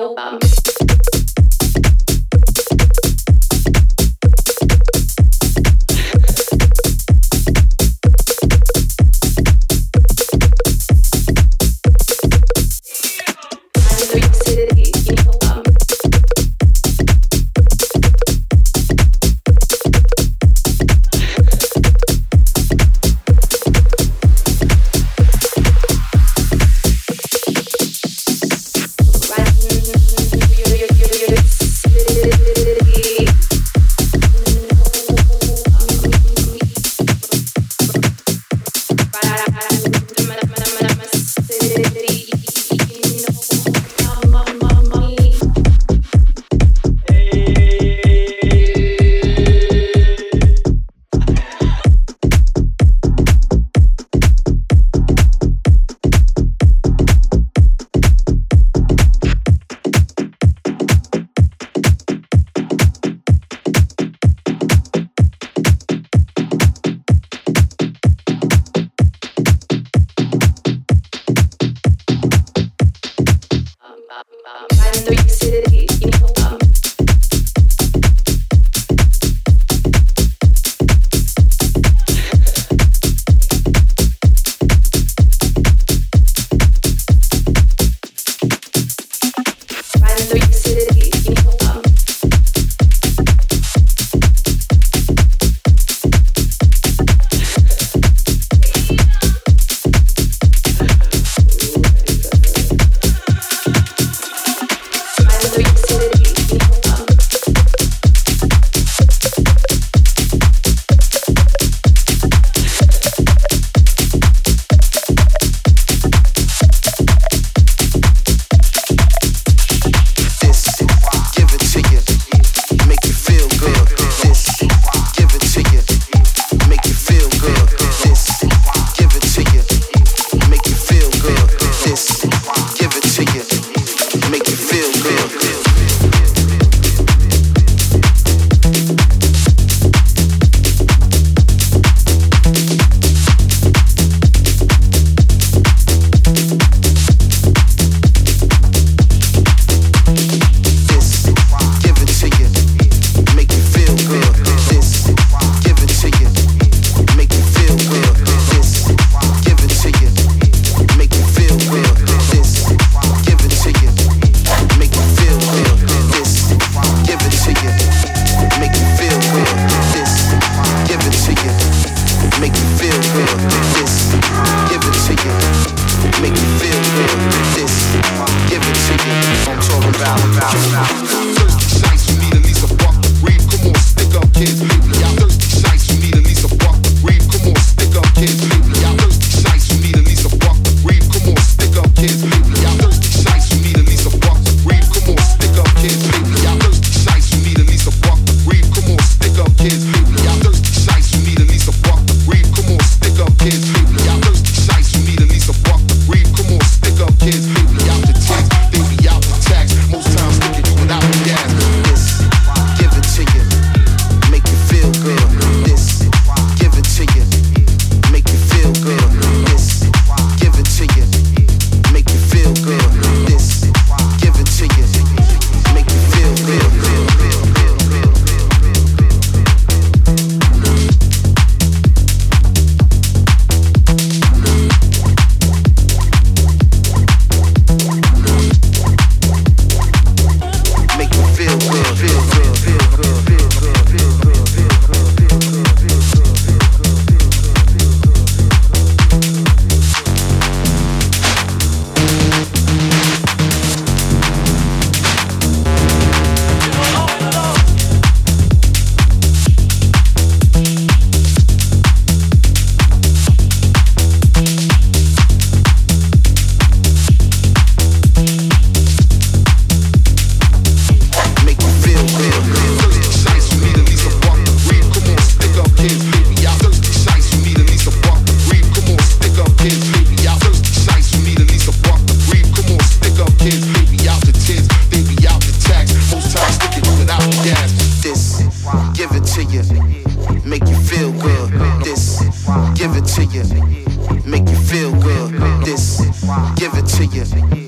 know about city. now. give it to you, make you feel good. This, give it to you